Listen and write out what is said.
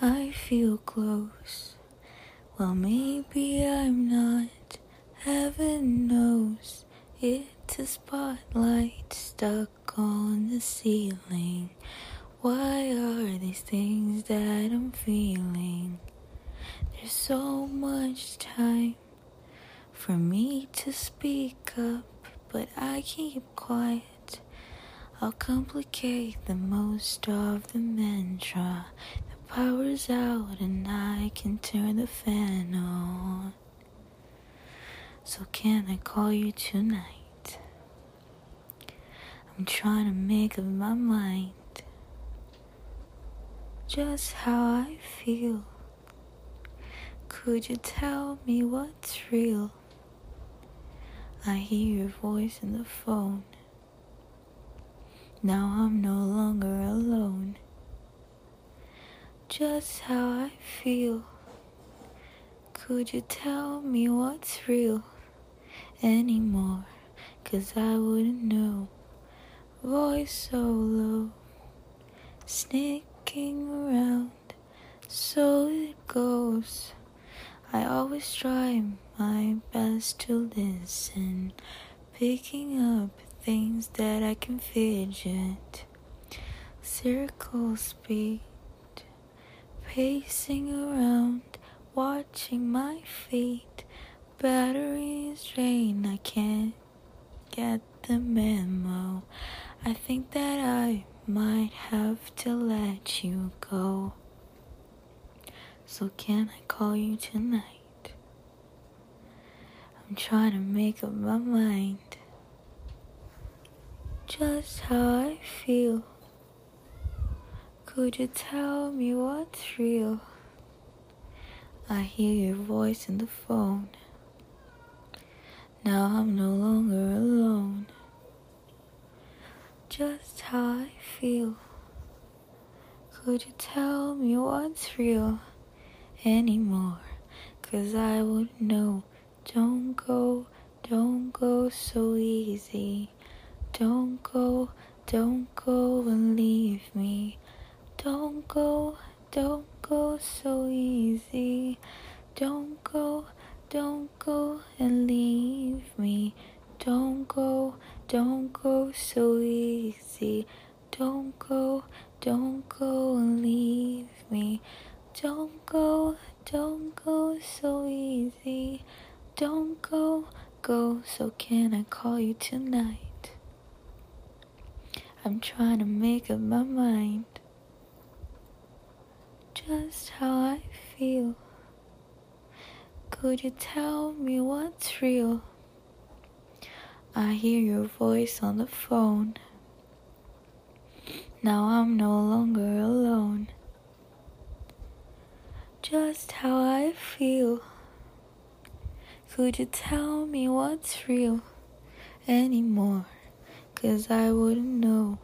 I feel close. Well, maybe I'm not. Heaven knows it's a spotlight stuck on the ceiling. Why are these things that I'm feeling? There's so much time for me to speak up, but I keep quiet. I'll complicate the most of the mantra. Power's out and I can turn the fan on. So can I call you tonight? I'm trying to make up my mind just how I feel. Could you tell me what's real? I hear your voice in the phone. Now I'm no longer alone. Just how I feel. Could you tell me what's real anymore? Cause I wouldn't know. Voice so low, sneaking around. So it goes. I always try my best to listen, picking up things that I can fidget. Circle speed, pacing around, watching my feet. Batteries drain, I can't get the memo. I think that I might have to let you go. So, can I call you tonight? I'm trying to make up my mind just how I feel. Could you tell me what's real? I hear your voice in the phone. Now I'm no longer alone. Just how I feel. Could you tell me what's real? anymore. Cause I would know. Don't go, don't go so easy. Don't go, don't go and leave me. Don't go, don't go so easy. Don't go, don't go and leave me. Don't go, don't go so easy. Don't go, don't go and leave me. Don't go, don't go so easy. Don't go, go, so can I call you tonight? I'm trying to make up my mind. Just how I feel. Could you tell me what's real? I hear your voice on the phone. Now I'm no longer alone just how I feel. Could you tell me what's real anymore? Cause I wouldn't know.